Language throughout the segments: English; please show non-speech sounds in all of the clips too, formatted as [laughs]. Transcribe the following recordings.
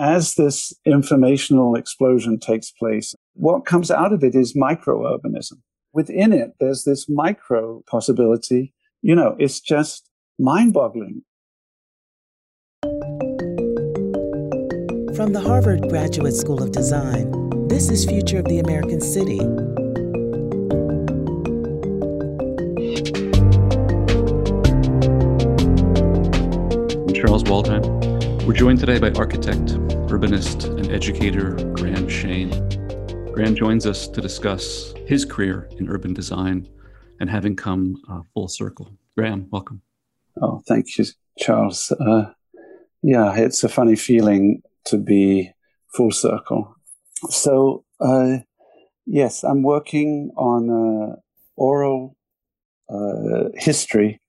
as this informational explosion takes place, what comes out of it is microurbanism. Within it, there's this micro possibility. You know, it's just mind boggling. From the Harvard Graduate School of Design, this is Future of the American City. I'm Charles Waldheim. We're joined today by architect, urbanist, and educator Graham Shane. Graham joins us to discuss his career in urban design and having come uh, full circle. Graham, welcome. Oh, thank you, Charles. Uh, yeah, it's a funny feeling to be full circle. So, uh, yes, I'm working on oral uh, history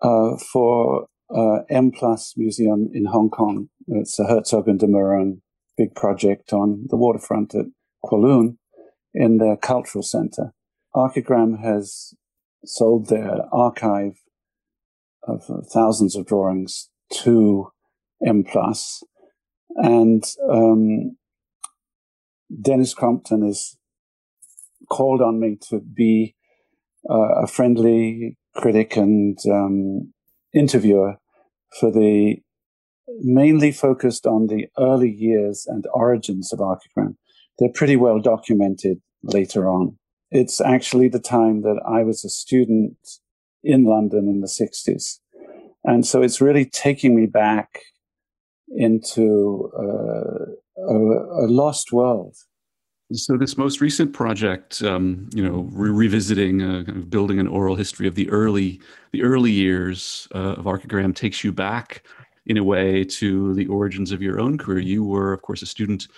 uh, for uh, M Plus Museum in Hong Kong. It's a Herzog and de Meuron big project on the waterfront at Kowloon in their cultural center. Archigram has sold their archive of thousands of drawings to M Plus, and um, Dennis Crompton is called on me to be uh, a friendly critic and um, interviewer for the mainly focused on the early years and origins of Archigram. They're pretty well documented later on. It's actually the time that I was a student in London in the 60s. And so it's really taking me back into uh, a, a lost world so this most recent project, um, you know, re- revisiting, uh, kind of building an oral history of the early, the early years uh, of Archigram, takes you back, in a way, to the origins of your own career. You were, of course, a student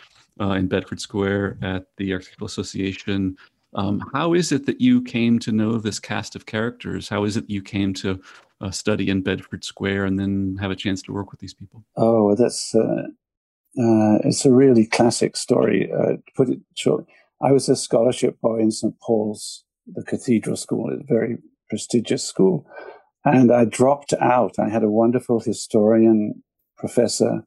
uh, in Bedford Square at the Architectural Association. Um, how is it that you came to know this cast of characters? How is it you came to uh, study in Bedford Square and then have a chance to work with these people? Oh, that's uh, uh, it's a really classic story. Uh, to put it short, I was a scholarship boy in St. Paul's, the cathedral school, a very prestigious school. And I dropped out. I had a wonderful historian professor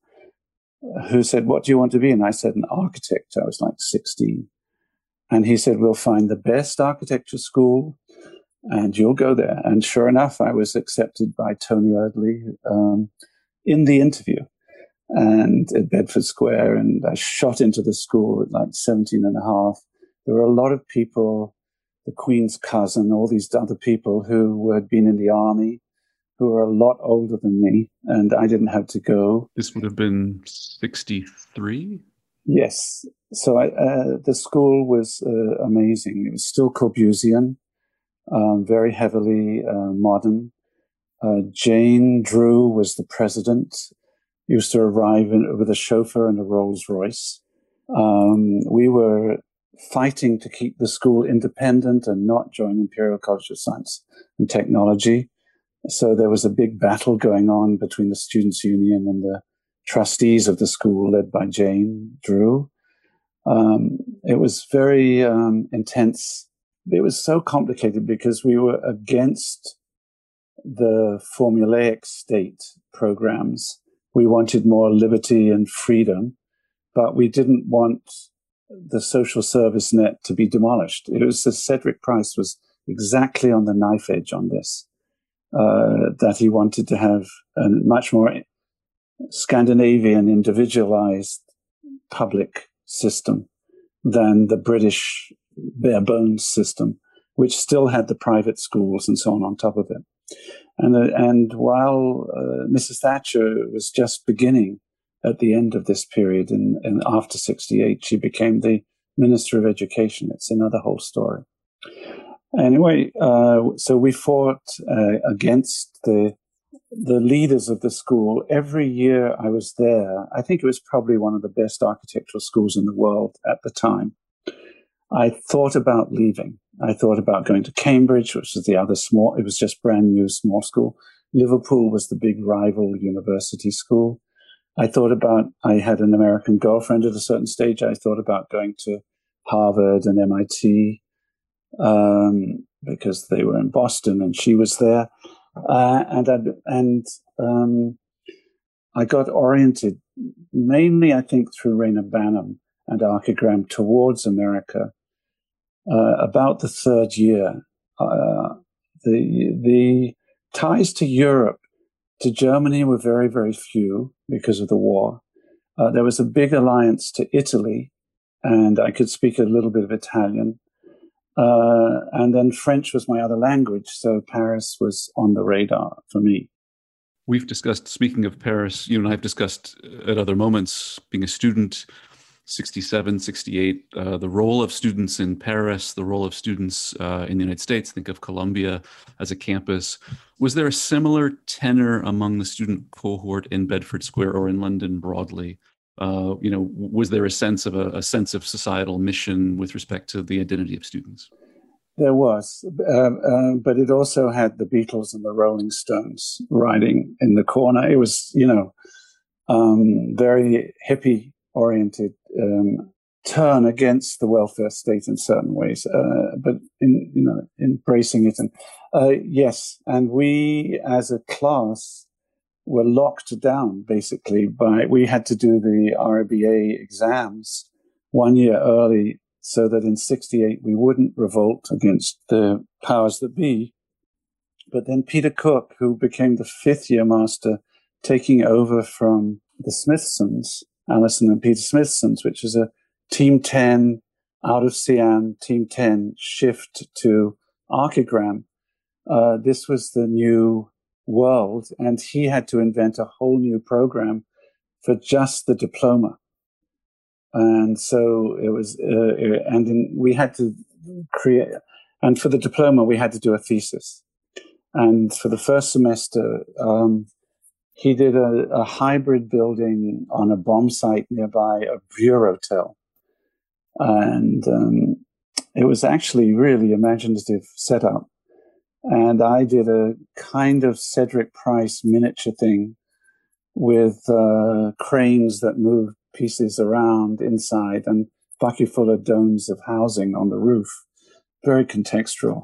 who said, What do you want to be? And I said, An architect. I was like 16. And he said, We'll find the best architecture school and you'll go there. And sure enough, I was accepted by Tony Eardley um, in the interview and at Bedford Square. And I shot into the school at like 17 and a half. There were a lot of people, the Queen's cousin, all these other people who had been in the army, who were a lot older than me, and I didn't have to go. This would have been 63? Yes. So I, uh, the school was uh, amazing. It was still Corbusian, um, very heavily uh, modern. Uh, Jane Drew was the president used to arrive in, with a chauffeur and a Rolls Royce. Um, we were fighting to keep the school independent and not join Imperial College of Science and Technology. So there was a big battle going on between the Students' Union and the trustees of the school, led by Jane Drew. Um, it was very um, intense. It was so complicated because we were against the formulaic state programs we wanted more liberty and freedom, but we didn't want the social service net to be demolished. It was Cedric Price was exactly on the knife edge on this, uh, that he wanted to have a much more Scandinavian individualized public system than the British bare bones system, which still had the private schools and so on on top of it. And, uh, and while uh, Mrs. Thatcher was just beginning at the end of this period, and, after 68, she became the Minister of Education. It's another whole story. Anyway, uh, so we fought uh, against the the leaders of the school. Every year I was there, I think it was probably one of the best architectural schools in the world at the time. I thought about leaving. I thought about going to Cambridge, which was the other small, it was just brand new small school. Liverpool was the big rival university school. I thought about, I had an American girlfriend at a certain stage. I thought about going to Harvard and MIT um, because they were in Boston and she was there. Uh, and I, and um, I got oriented mainly, I think, through Reyner Banham and Archigram towards America. Uh, about the third year, uh, the the ties to Europe, to Germany were very very few because of the war. Uh, there was a big alliance to Italy, and I could speak a little bit of Italian. Uh, and then French was my other language, so Paris was on the radar for me. We've discussed, speaking of Paris, you and I have discussed at other moments being a student, 67, 68, uh, the role of students in Paris, the role of students uh, in the United States, think of Columbia as a campus. Was there a similar tenor among the student cohort in Bedford Square or in London broadly? uh, you know, was there a sense of a, a, sense of societal mission with respect to the identity of students? There was, um, uh, but it also had the Beatles and the Rolling Stones riding in the corner. It was, you know, um, very hippie oriented um, turn against the welfare state in certain ways, uh, but in you know embracing it. And uh, yes, and we as a class were locked down basically by we had to do the RIBA exams one year early so that in 68 we wouldn't revolt against the powers that be. But then Peter Cook, who became the fifth year master, taking over from the Smithsons, Alison and Peter Smithsons, which is a Team 10 out of CIAM, Team 10 shift to Archigram. Uh, this was the new world, and he had to invent a whole new program for just the diploma. And so it was, uh, and in, we had to create, and for the diploma, we had to do a thesis. And for the first semester, um, he did a, a, hybrid building on a bomb site nearby a Bureautel. And um, it was actually really imaginative setup. And I did a kind of Cedric Price miniature thing with uh, cranes that moved pieces around inside and bucketful of domes of housing on the roof. Very contextual.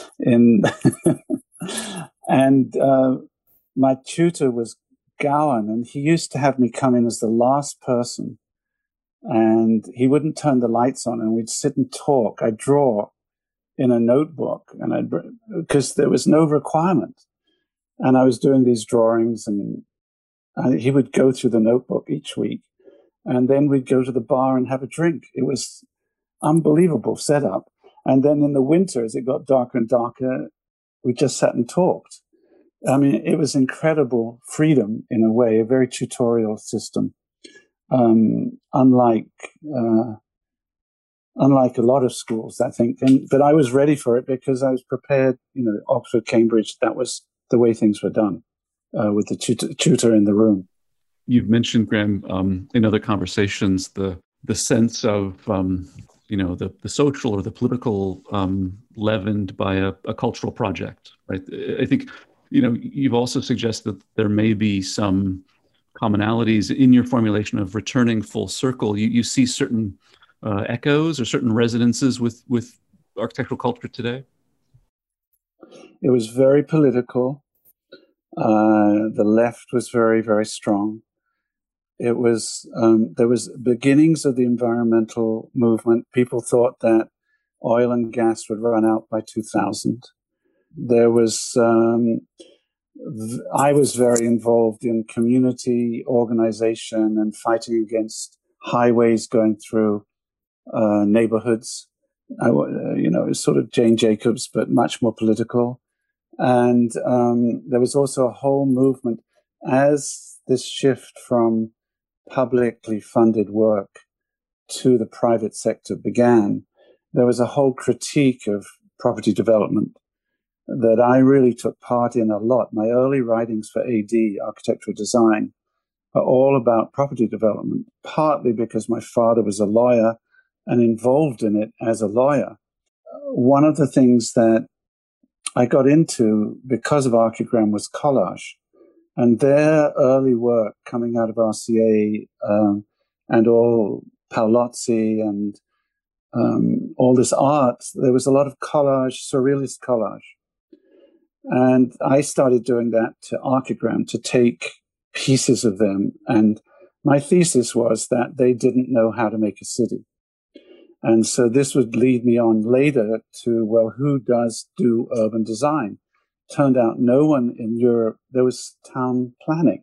[laughs] In [laughs] and uh, my tutor was Gowan, and he used to have me come in as the last person, and he wouldn't turn the lights on, and we'd sit and talk. I'd draw, in a notebook and I because there was no requirement. And I was doing these drawings and, and he would go through the notebook each week and then we'd go to the bar and have a drink. It was unbelievable setup. And then in the winter as it got darker and darker we just sat and talked I mean it was incredible freedom in a way a very tutorial system um, unlike uh, unlike a lot of schools, I think. And but I was ready for it because I was prepared. You know, Oxford, Cambridge. That was the way things were done uh, with the tutor, tutor, in the room. You've mentioned Graham um, in other conversations the the sense of um, you know the the social or the political um, leavened by a, a cultural project, right? I think you know you've also suggested that there may be some commonalities in your formulation of returning full circle. You you see certain uh, echoes or certain resonances with with architectural culture today? It was very political. Uh, the left was very very strong. It was um, there was beginnings of the environmental movement. People thought that oil and gas would run out by 2000. There was um, I was very involved in community organization and fighting against highways going through uh, neighborhoods. I, uh, you know, it was sort of Jane Jacobs, but much more political. And um, there was also a whole movement as this shift from publicly funded work to the private sector began. There was a whole critique of property development that I really took part in a lot. My early writings for AD, architectural design, are all about property development, partly because my father was a lawyer and involved in it as a lawyer. One of the things that I got into because of Archigram was collage. And their early work coming out of RCA um, and all Paolozzi and um, all this art, there was a lot of collage, surrealist collage. And I started doing that to Archigram to take pieces of them and my thesis was that they didn't know how to make a city. And so this would lead me on later to, well, who does do urban design? Turned out no one in Europe, there was town planning.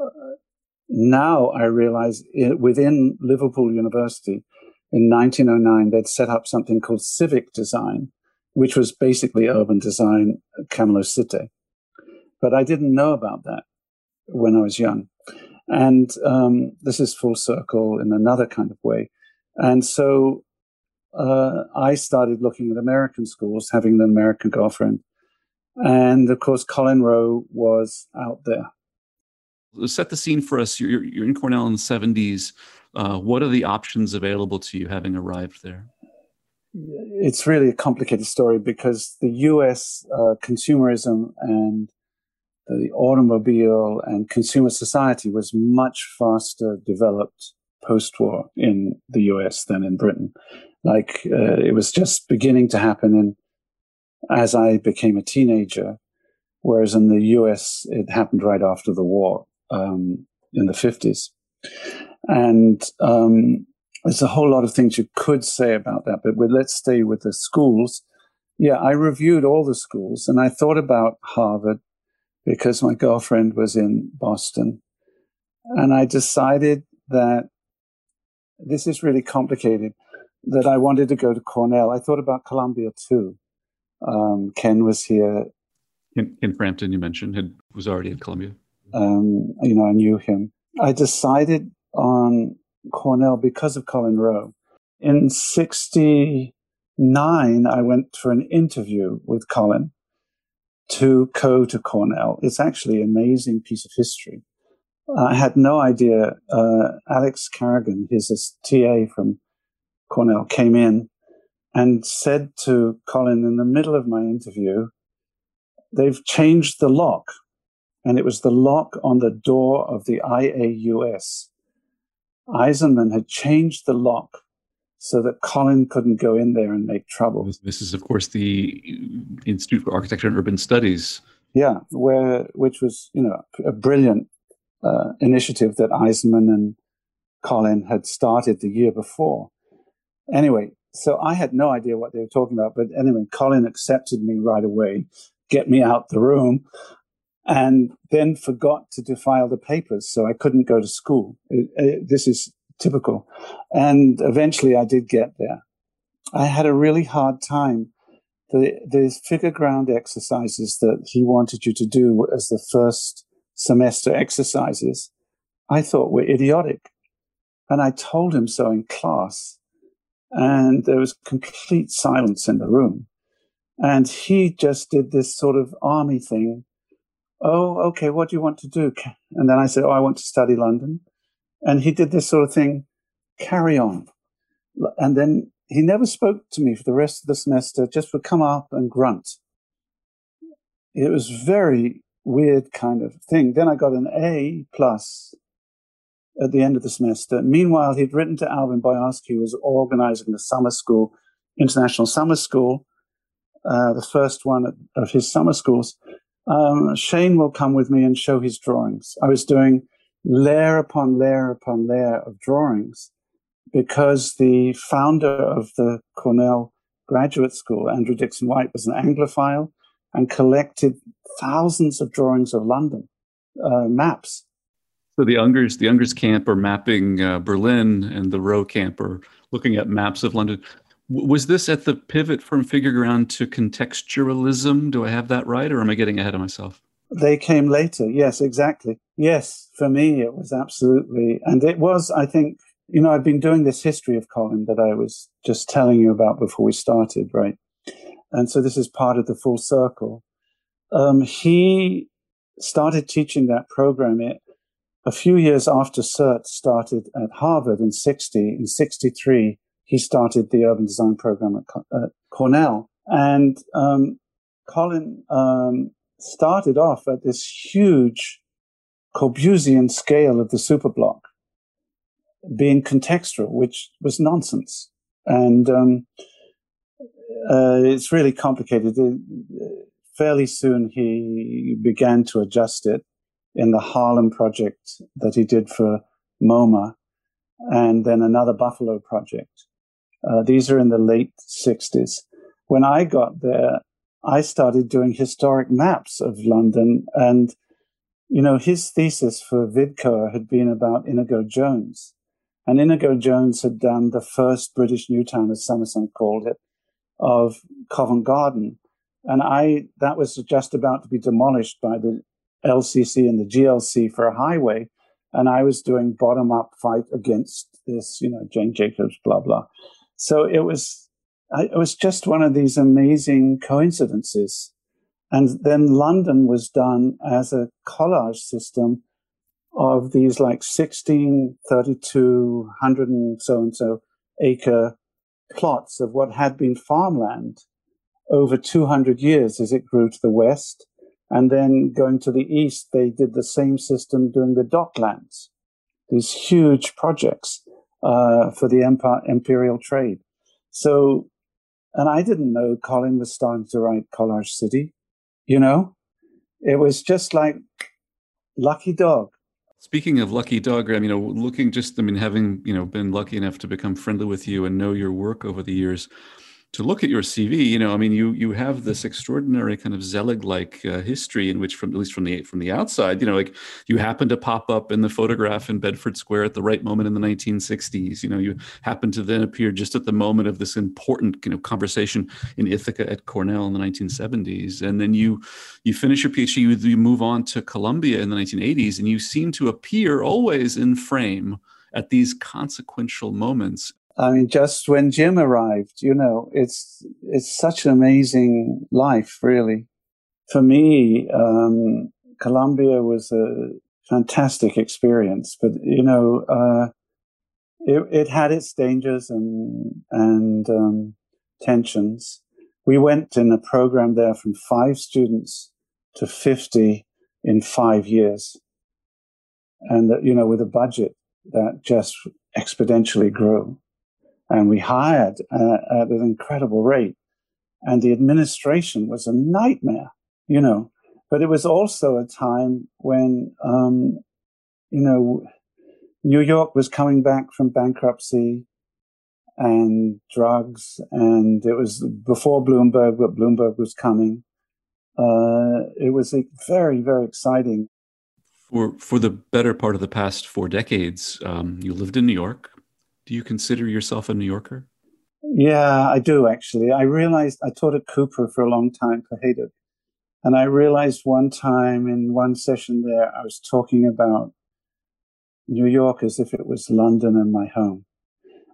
Uh, now I realize it, within Liverpool University in 1909, they'd set up something called civic design, which was basically urban design, Camillo Sitte. But I didn't know about that when I was young. And um, this is full circle in another kind of way. And so uh, I started looking at American schools, having an American girlfriend. And of course, Colin Rowe was out there. Set the scene for us. You're, you're in Cornell in the 70s. Uh, what are the options available to you having arrived there? It's really a complicated story because the US uh, consumerism and the automobile and consumer society was much faster developed post-war in the US than in Britain. Like uh, it was just beginning to happen in as I became a teenager, whereas in the US it happened right after the war um, in the 50s. And um, there's a whole lot of things you could say about that, but let's stay with the schools. Yeah, I reviewed all the schools and I thought about Harvard because my girlfriend was in Boston. And I decided that this is really complicated, that I wanted to go to Cornell. I thought about Columbia too. Um, Ken was here. In, Ken Frampton, you mentioned, had, was already at Columbia. Um, you know, I knew him. I decided on Cornell because of Colin Rowe. In 69, I went for an interview with Colin to go to Cornell. It's actually an amazing piece of history. I had no idea. Uh, Alex Caragonne, his TA from Cornell, came in and said to Colin in the middle of my interview, they've changed the lock. And it was the lock on the door of the IAUS. Eisenman had changed the lock so that Colin couldn't go in there and make trouble. This is, of course, the Institute for Architecture and Urban Studies. Yeah, where which was you know a brilliant uh, initiative that Eisenman and Colin had started the year before. Anyway, so I had no idea what they were talking about, but anyway, Colin accepted me right away, get me out the room, and then forgot to defile the papers, so I couldn't go to school. It, it, this is typical. And eventually I did get there. I had a really hard time. The, the figure ground exercises that he wanted you to do as the first semester exercises, I thought were idiotic. And I told him so in class. And there was complete silence in the room. And he just did this sort of army thing. Oh, okay, what do you want to do? And then I said, Oh, I want to study London. And he did this sort of thing, carry on. And then he never spoke to me for the rest of the semester, just would come up and grunt. It was very weird kind of thing. Then I got an A plus at the end of the semester. Meanwhile, he'd written to Alvin Boyarsky, who was organizing the summer school, international summer school, uh, the first one of his summer schools. Um, Shane will come with me and show his drawings. I was doing layer upon layer upon layer of drawings because the founder of the Cornell Graduate School, Andrew Dickson White, was an Anglophile and collected thousands of drawings of London uh, maps. So the Ungers, the Ungers camp are mapping uh, Berlin, and the Rowe camp are looking at maps of London. Was this at the pivot from figure ground to contextualism? Do I have that right, or am I getting ahead of myself? They came later. Yes, exactly. Yes, for me, it was absolutely. And it was, I think, you know, I've been doing this history of Colin that I was just telling you about before we started, right? And so this is part of the full circle. Um, he started teaching that program it, a few years after Sert started at Harvard in 60. In 63, he started the urban design program at, at Cornell. And um, Colin um, started off at this huge Corbusian scale of the superblock being contextual, which was nonsense. And um, uh, it's really complicated. It, fairly soon, he began to adjust it in the Harlem project that he did for MoMA, and then another Buffalo project. Uh, these are in the late 60s. When I got there, I started doing historic maps of London. And, you know, his thesis for Wittkower had been about Inigo Jones. And Inigo Jones had done the first British New Town, as Summerson called it, of Covent Garden. And I, that was just about to be demolished by the LCC and the GLC for a highway. And I was doing bottom up fight against this, you know, Jane Jacobs, blah, blah. So it was, I, it was just one of these amazing coincidences. And then London was done as a collage system of these like 16, 32, 100 and so and so acre plots of what had been farmland over 200 years as it grew to the west. And then going to the east, they did the same system doing the docklands, these huge projects uh, for the empire, imperial trade. So, and I didn't know Colin was starting to write Collage City. You know, it was just like lucky dog. Speaking of lucky dog, I mean, you know, looking just, I mean, having, you know, been lucky enough to become friendly with you and know your work over the years, to look at your CV, you know, I mean, you you have this extraordinary kind of Zelig-like uh, history in which, from at least from the from the outside, you know, like you happen to pop up in the photograph in Bedford Square at the right moment in the 1960s. You know, you happen to then appear just at the moment of this important, you know, conversation in Ithaca at Cornell in the 1970s, and then you you finish your PhD, you, you move on to Columbia in the 1980s, and you seem to appear always in frame at these consequential moments I mean, just when Jim arrived, you know, it's it's such an amazing life, really. For me, um, Columbia was a fantastic experience, but you know, uh, it, it, had its dangers and and um, tensions. We went in a program there from five students to fifty in five years, and you know, with a budget that just exponentially grew and we hired uh, at an incredible rate. And the administration was a nightmare, you know. But it was also a time when, um, you know, New York was coming back from bankruptcy and drugs, and it was before Bloomberg, but Bloomberg was coming. Uh, it was very, very exciting. For for the better part of the past four decades, um, you lived in New York. Do you consider yourself a New Yorker? Yeah, I do actually. I realized I taught at Cooper for a long time for Hejduk. And I realized one time in one session there, I was talking about New York as if it was London and my home.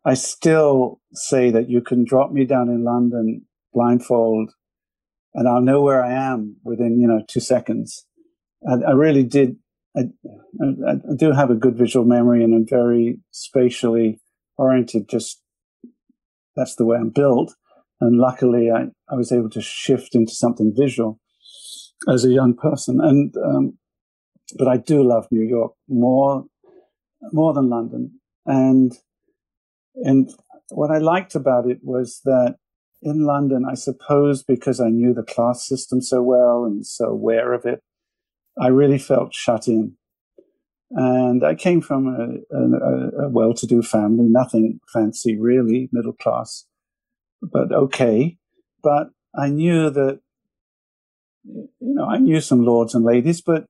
I still say that you can drop me down in London blindfold and I'll know where I am within, you know, two seconds. I, I really did. I, I, I, do have a good visual memory and I'm very spatially oriented, just that's the way I'm built. And luckily, I, I was able to shift into something visual as a young person. And, um, but I do love New York more, more than London. And, and what I liked about it was that in London, I suppose because I knew the class system so well and so aware of it, I really felt shut in. And I came from a, a, a well to do family, nothing fancy really, middle class, but okay. But I knew that, you know, I knew some lords and ladies, but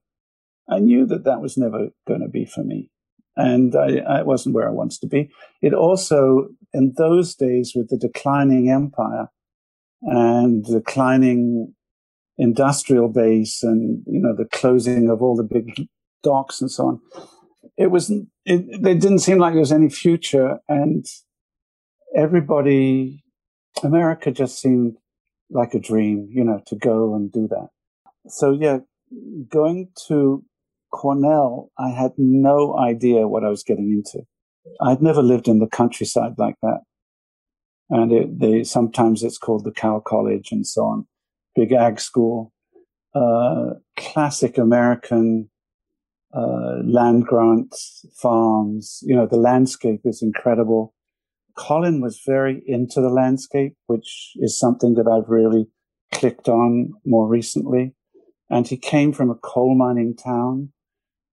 I knew that that was never going to be for me. And I, I wasn't where I wanted to be. It also, in those days, with the declining empire and declining industrial base and you know the closing of all the big docks and so on. It was it, it didn't seem like there was any future, and everybody, America just seemed like a dream, you know, to go and do that. So yeah, going to Cornell, I had no idea what I was getting into. I'd never lived in the countryside like that. And it, they, sometimes it's called the Cow College and so on. Big ag school, uh, classic American uh, land grants, farms. You know, the landscape is incredible. Colin was very into the landscape, which is something that I've really clicked on more recently. And he came from a coal mining town.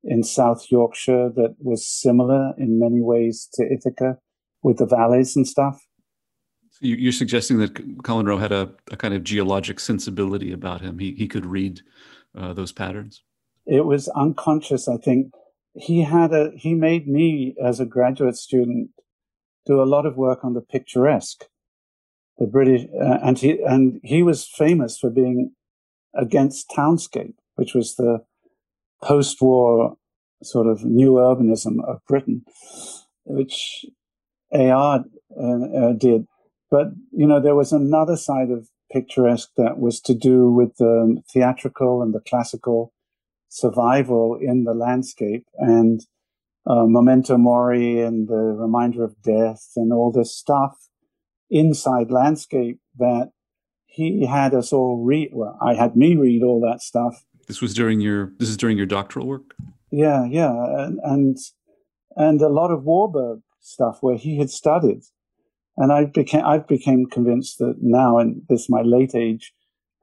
in South Yorkshire that was similar in many ways to Ithaca with the valleys and stuff. You're suggesting that Colin Rowe had a, a kind of geologic sensibility about him. He, he could read uh, those patterns. It was unconscious, I think. He had a he made me as a graduate student do a lot of work on the picturesque, the British, uh, and he and he was famous for being against townscape, which was the post-war sort of new urbanism of Britain, which AR uh, uh, did. But you know, there was another side of picturesque that was to do with the theatrical and the classical survival in the landscape and uh, memento mori and the reminder of death and all this stuff inside landscape that he had us all read. Well, I had me read all that stuff. This was during your. This is during your doctoral work. Yeah, yeah, and and, and a lot of Warburg stuff where he had studied, and I became I became convinced that now in this my late age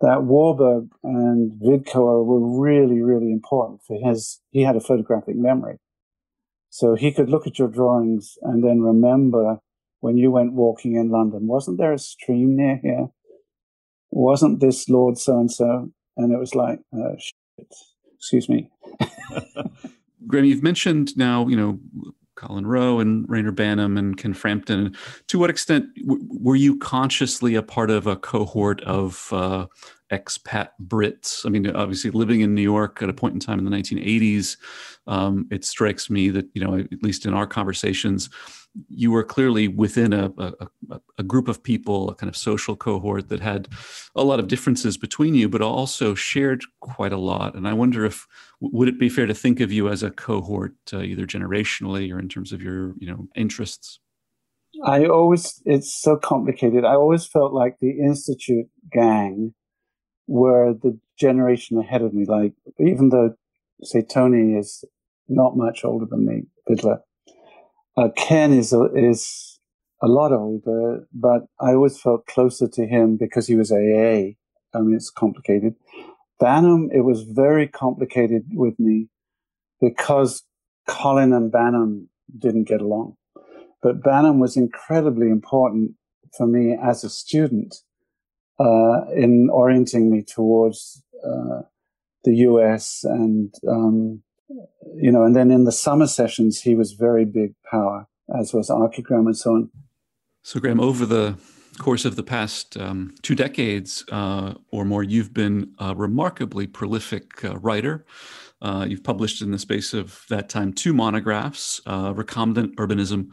that Warburg and Wittkower were really really important for his. He had a photographic memory, so he could look at your drawings and then remember when you went walking in London. Wasn't there a stream near here? Wasn't this Lord so and so? And it was like, uh, shit. excuse me. [laughs] Graham, you've mentioned now, you know, Colin Rowe and Reyner Banham and Ken Frampton. To what extent w- were you consciously a part of a cohort of uh, expat Brits? I mean, obviously living in New York at a point in time in the 1980s, um, it strikes me that, you know, at least in our conversations, you were clearly within a, a, a, group of people, a kind of social cohort that had a lot of differences between you, but also shared quite a lot. And I wonder if would it be fair to think of you as a cohort, uh, either generationally or in terms of your you know interests? I always it's so complicated. I always felt like the institute gang were the generation ahead of me. Like even though say Tony is not much older than me, Vidler uh, Ken is a, is a lot older, but I always felt closer to him because he was AA. I mean, it's complicated. Banham, it was very complicated with me because Colin and Banham didn't get along. But Banham was incredibly important for me as a student uh, in orienting me towards uh, the US and um, you know, and then in the summer sessions, he was very big power, as was Archigram and so on. So, Graham, over the course of the past um, two decades uh, or more, you've been a remarkably prolific uh, writer. Uh, you've published in the space of that time two monographs uh, Recombinant Urbanism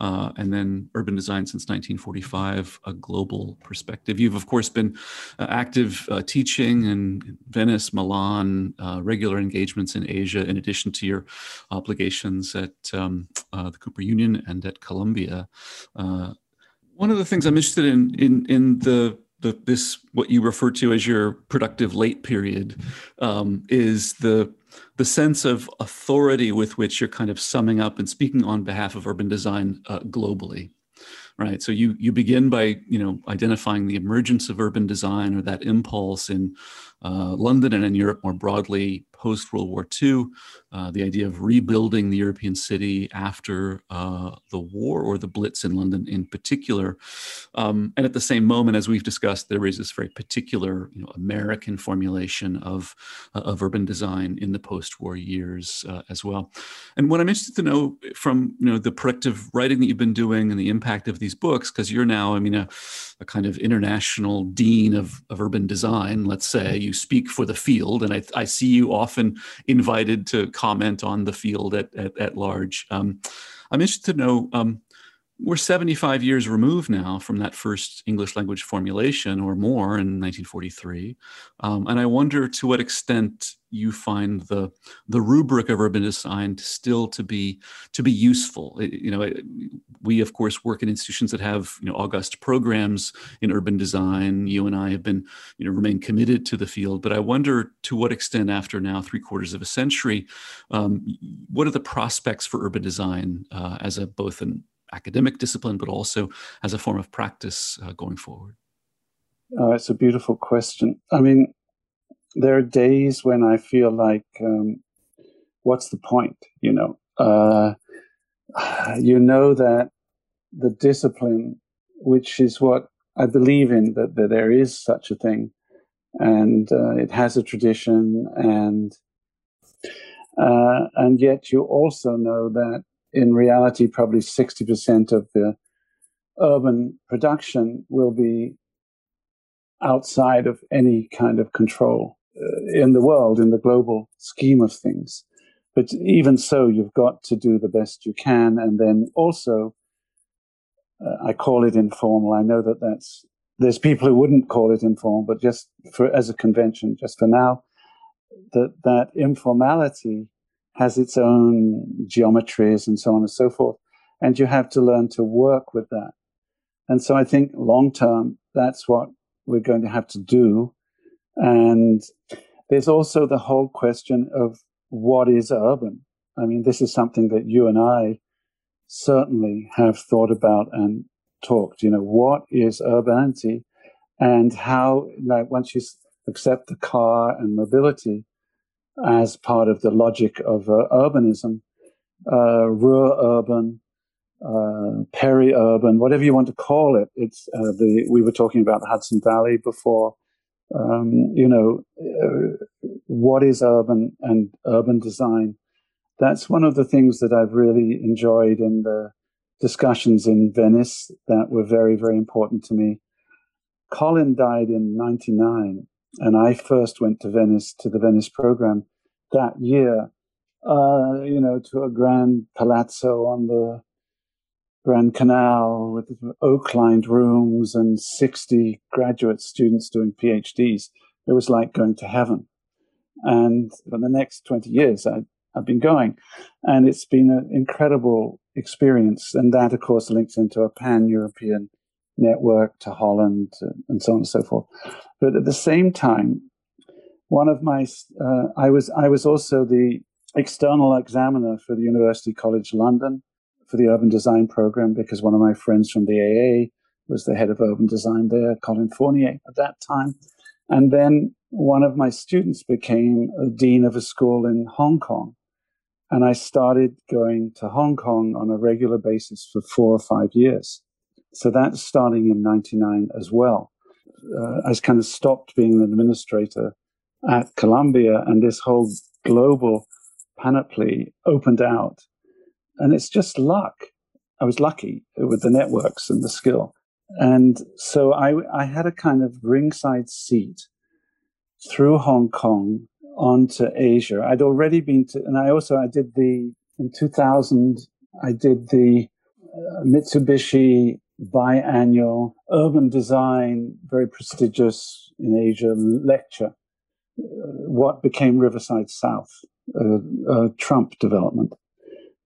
uh, and then Urban Design since 1945, a global perspective. You've, of course, been uh, active uh, teaching in Venice, Milan, uh, regular engagements in Asia, in addition to your obligations at um, the Cooper Union and at Columbia. one of the things I'm interested in in, in the the, this what you refer to as your productive late period um, is the the sense of authority with which you're kind of summing up and speaking on behalf of urban design uh, globally right? So you you begin by you know identifying the emergence of urban design or that impulse in uh, london and in europe more broadly post World War II, uh, the idea of rebuilding the European city after uh, the war or the Blitz in London in particular. Um, and at the same moment, as we've discussed, there is this very particular you know, American formulation of, uh, of urban design in the post war years uh, as well. And what I'm interested to know from you know, the productive writing that you've been doing and the impact of these books, because you're now, I mean, a, a kind of international dean of, of urban design, let's say, you speak for the field, and I, I see you often invited to comment on the field at, at, at large. Um, I'm interested to know um, we're 75 years removed now from that first English language formulation or more in 1943. Um, and I wonder to what extent you find the the rubric of urban design still to be to be useful. It, you know, it, we of course work in institutions that have you know august programs in urban design. You and I have been you know remain committed to the field, but I wonder to what extent after now three quarters of a century, um, what are the prospects for urban design uh, as a both an academic discipline, but also as a form of practice uh, going forward? Oh, it's a beautiful question. I mean, there are days when I feel like um, what's the point? You know, uh, [sighs] you know that the discipline, which is what I believe in, that, that there is such a thing, and uh, it has a tradition, and uh, and yet you also know that in reality, probably sixty percent of the urban production will be outside of any kind of control uh, in the world, in the global scheme of things. But even so, you've got to do the best you can. And then also, uh, I call it informal. I know that that's, there's people who wouldn't call it informal, but just for, as a convention, just for now, that, that informality has its own geometries and so on and so forth. And you have to learn to work with that. And so I think long term, that's what we're going to have to do. And there's also the whole question of what is urban? I mean, this is something that you and I certainly have thought about and talked. You know, what is urbanity and how, like, once you accept the car and mobility as part of the logic of uh, urbanism, uh, rural urban, uh, peri-urban, whatever you want to call it. It's uh, the we were talking about the Hudson Valley before. Um, you know, uh, what is urban and urban design? That's one of the things that I've really enjoyed in the discussions in Venice that were very, very important to me. Colin died in 99, and I first went to Venice to the Venice program that year, uh, you know, to a grand palazzo on the Grand Canal with oak lined rooms and 60 graduate students doing PhDs. It was like going to heaven. And for the next 20 years, I, I've been going. And it's been an incredible experience. And that, of course, links into a pan European network to Holland and so on and so forth. But at the same time, one of my, uh, I was, I was also the external examiner for the University College London for the urban design program because one of my friends from the AA was the head of urban design there, Colin Fournier at that time. And then one of my students became a dean of a school in Hong Kong. And I started going to Hong Kong on a regular basis for four or five years. So that's starting in 99 as well. Uh, I kind of stopped being an administrator at Columbia and this whole global panoply opened out and it's just luck. I was lucky with the networks and the skill. And so I, I had a kind of ringside seat through Hong Kong onto Asia. I'd already been to, and I also, I did the, in 2000, I did the uh, Mitsubishi biannual urban design, very prestigious in Asia lecture, uh, what became Riverside South, a Trump development.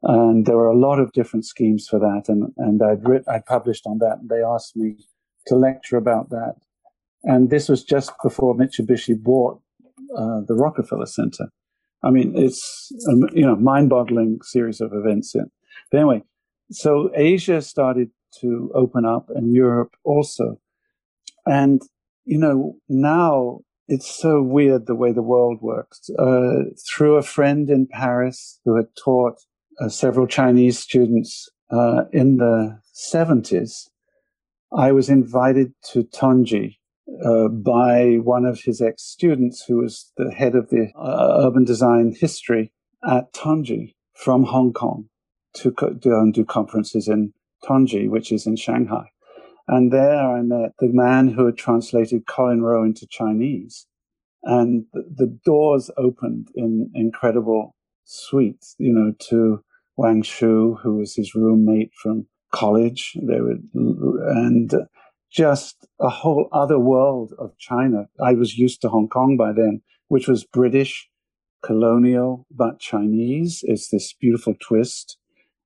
And there were a lot of different schemes for that. And, and I'd writ, I published on that. And they asked me to lecture about that. And this was just before Mitsubishi bought uh, the Rockefeller Center. I mean, it's a you know mind-boggling series of events. But anyway, so Asia started to open up, and Europe also. And you know now it's so weird the way the world works. Uh, through a friend in Paris who had taught uh, several Chinese students uh, in the 70s, I was invited to Tongji uh, by one of his ex students who was the head of the uh, urban design history at Tongji from Hong Kong to go and do conferences in Tongji, which is in Shanghai. And there I met the man who had translated Colin Rowe into Chinese. And the, doors opened in incredible suites, you know, to Wang Shu, who was his roommate from college. They were, and just a whole other world of China. I was used to Hong Kong by then, which was British, colonial, but Chinese. It's this beautiful twist.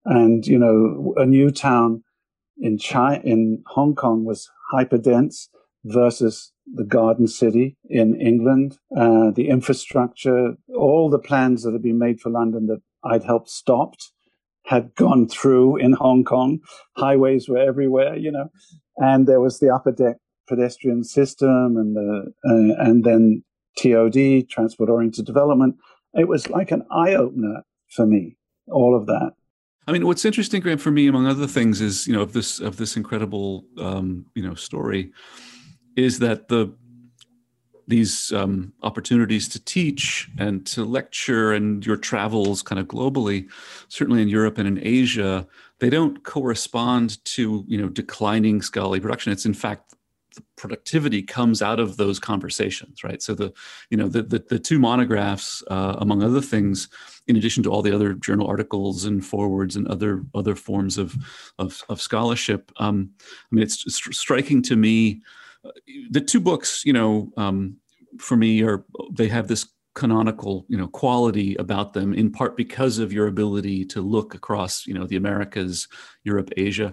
And, you know, a new town in China, in Hong Kong was hyper dense versus the Garden City in England, uh, the infrastructure, all the plans that had been made for London that I'd helped stopped had gone through in Hong Kong. Highways were everywhere, you know, and there was the upper deck pedestrian system and the uh, and then TOD, transport oriented development, it was like an eye opener for me, all of that. I mean, what's interesting, Graham, for me, among other things, is you know of this of this incredible um, you know story, is that the these um, opportunities to teach and to lecture and your travels kind of globally, certainly in Europe and in Asia, they don't correspond to you know declining scholarly production. It's in fact productivity comes out of those conversations, right? So the, you know, the the, the two monographs, uh, among other things, in addition to all the other journal articles and forwards and other other forms of of, of scholarship, um, I mean, it's, striking to me. Uh, the two books, you know, um, for me are they have this canonical you know quality about them in part because of your ability to look across you know the americas europe asia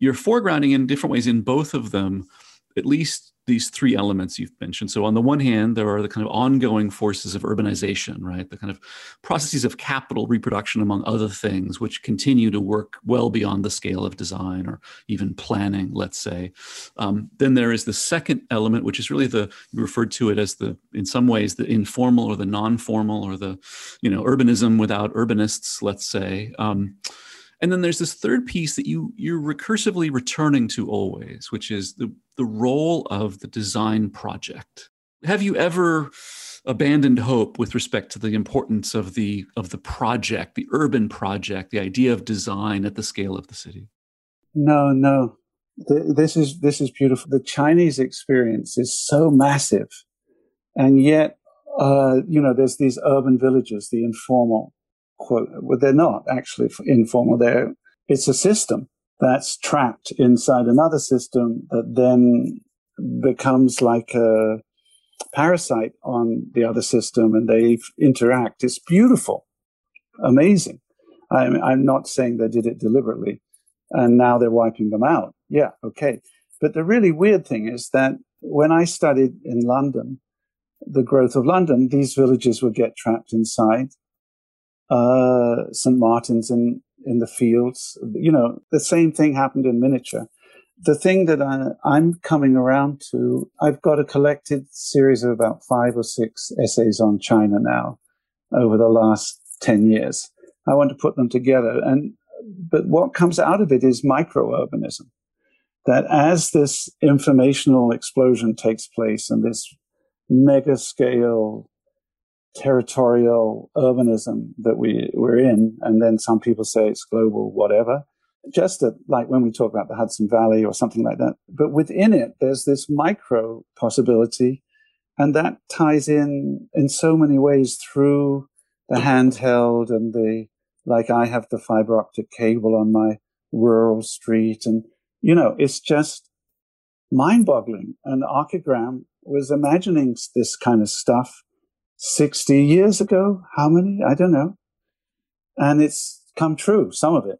you're foregrounding in different ways in both of them at least these three elements you've mentioned. So, on the one hand, there are the kind of ongoing forces of urbanization, right? The kind of processes of capital reproduction, among other things, which continue to work well beyond the scale of design or even planning, let's say. Um, then there is the second element, which is really the, you referred to it as the, in some ways, the informal or the non formal or the, you know, urbanism without urbanists, let's say. Um, and then there's this third piece that you you're recursively returning to always, which is the the role of the design project. Have you ever abandoned hope with respect to the importance of the of the project, the urban project, the idea of design at the scale of the city? No, no. This is this is beautiful. The Chinese experience is so massive, and yet, uh, you know, there's these urban villages, the informal, quote, well, they're not actually informal. They're, it's a system that's trapped inside another system that then becomes like a parasite on the other system and they interact. It's beautiful, amazing. I'm, I'm not saying they did it deliberately and now they're wiping them out. Yeah, okay. But the really weird thing is that when I studied in London, the growth of London, these villages would get trapped inside uh, St. Martin's in, in the fields. You know, the same thing happened in miniature. The thing that I, I'm coming around to, I've got a collected series of about five or six essays on China now over the last 10 years. I want to put them together. And, but what comes out of it is microurbanism. That as this informational explosion takes place and this mega scale territorial urbanism that we, we're in. And then some people say it's global, whatever. Just like when we talk about the Hudson Valley or something like that. But within it, there's this micro possibility. And that ties in in so many ways through the handheld and the, like I have the fiber optic cable on my rural street. And, you know, it's just mind boggling. And Archigram was imagining this kind of stuff 60 years ago. How many? I don't know. And it's come true, some of it.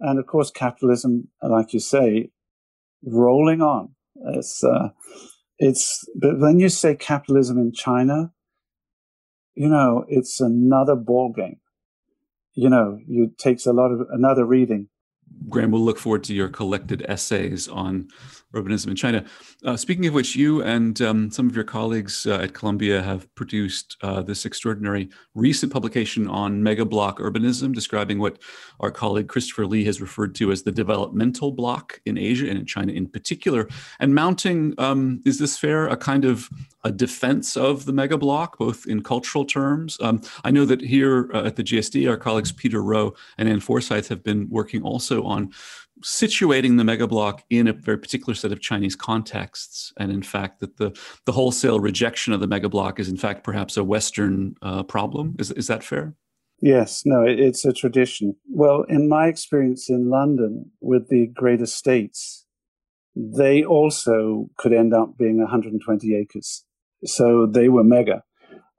And of course, capitalism, like you say, rolling on. It's, uh, it's, but when you say capitalism in China, you know, it's another ball game. You know, it takes a lot of another reading. Graham, we'll look forward to your collected essays on urbanism in China. Uh, speaking of which, you and um, some of your colleagues uh, at Columbia have produced uh, this extraordinary recent publication on mega block urbanism, describing what our colleague Christopher Lee has referred to as the developmental block in Asia and in China in particular, and mounting, um, is this fair, a kind of a defense of the mega block, both in cultural terms. Um, I know that here uh, at the GSD, our colleagues Peter Rowe and Ann Forsyth have been working also on situating the mega block in a very particular set of Chinese contexts, and in fact that the the wholesale rejection of the mega block is in fact perhaps a Western uh, problem. Is is that fair? Yes, no, it, it's a tradition. Well, in my experience in London with the great estates, they also could end up being 120 acres, so they were mega,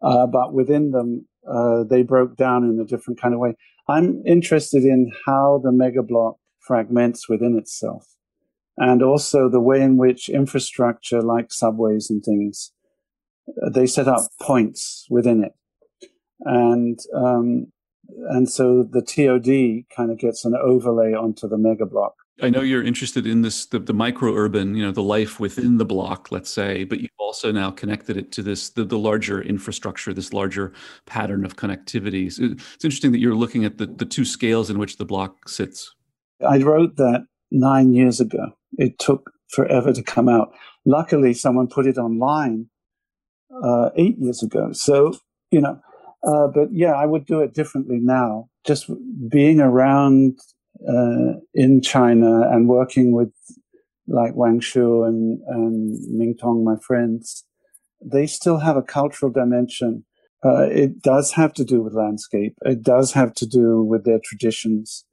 uh, but within them uh, they broke down in a different kind of way. I'm interested in how the mega block fragments within itself. And also the way in which infrastructure like subways and things, uh, they set up points within it. And um, And so the TOD kind of gets an overlay onto the mega block. I know you're interested in this the, the micro urban, you know, the life within the block, let's say, but you've also now connected it to this the, the larger infrastructure, this larger pattern of connectivity. So it's interesting that you're looking at the, the two scales in which the block sits. I wrote that nine years ago. It took forever to come out. Luckily, someone put it online uh, eight years ago. So, you know, uh, but yeah, I would do it differently now. Just being around uh, in China and working with like Wang Shu and, and Ming Tong, my friends, they still have a cultural dimension. Uh, it does have to do with landscape. It does have to do with their traditions.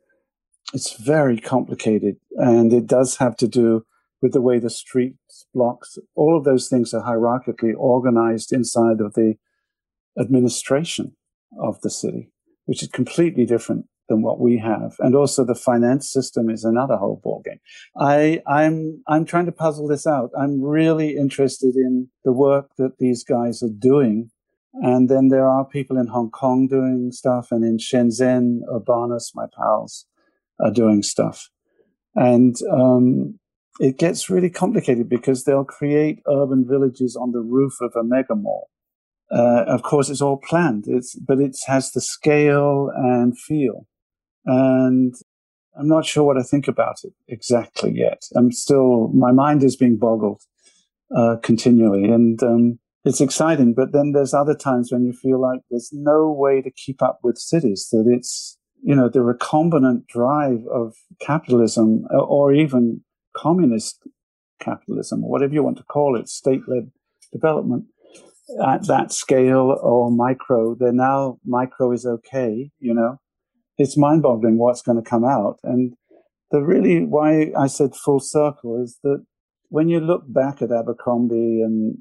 It's very complicated, and it does have to do with the way the streets, blocks, all of those things are hierarchically organized inside of the administration of the city, which is completely different than what we have. And also the finance system is another whole ballgame. I, I'm, I'm trying to puzzle this out. I'm really interested in the work that these guys are doing. And then there are people in Hong Kong doing stuff and in Shenzhen, Urbanus, my pals, are doing stuff. And, um, it gets really complicated because they'll create urban villages on the roof of a mega mall. Uh, of course, it's all planned. It's but it has the scale and feel, and I'm not sure what I think about it exactly yet. I'm still my mind is being boggled uh, continually, and um, it's exciting. But then there's other times when you feel like there's no way to keep up with cities. That it's you know the recombinant drive of capitalism, or even communist capitalism, whatever you want to call it, state led development at that scale or micro. They're now micro is okay, you know. It's mind boggling what's going to come out. And the really why I said full circle is that when you look back at Abercrombie and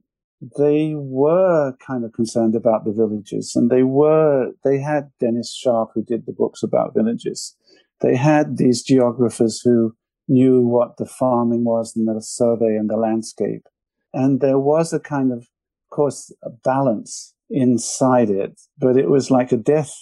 they were kind of concerned about the villages and they were they had Dennis Sharp who did the books about villages. They had these geographers who knew what the farming was and the survey and the landscape. And there was a kind of, of course, a balance inside it, but it was like a death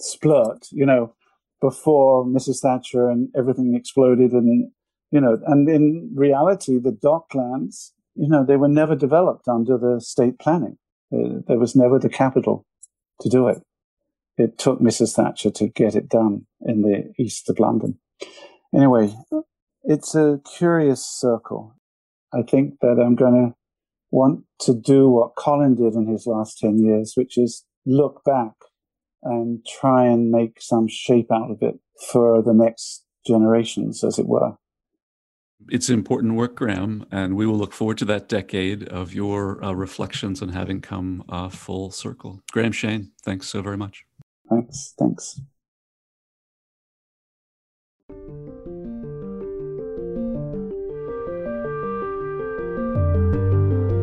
splurt, you know, before Mrs. Thatcher and everything exploded. And, you know, and in reality, the docklands, you know, they were never developed under the state planning. Uh, there was never the capital to do it. It took Mrs. Thatcher to get it done in the east of London. Anyway, it's a curious circle. I think that I'm going to want to do what Colin did in his last 10 years, which is look back and try and make some shape out of it for the next generations, as it were. It's important work, Graham, and we will look forward to that decade of your uh, reflections and having come uh, full circle. Graham Shane, thanks so very much. Thanks. Thanks.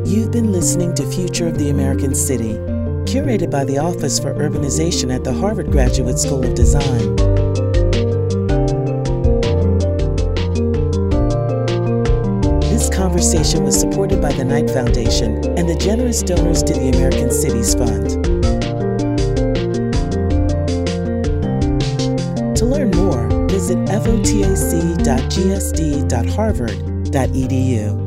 You've been listening to Future of the American City, curated by the Office for Urbanization at the Harvard Graduate School of Design. This conversation was supported by the Knight Foundation and the generous donors to the American Cities Fund. To learn more, visit fotac.gsd.harvard.edu.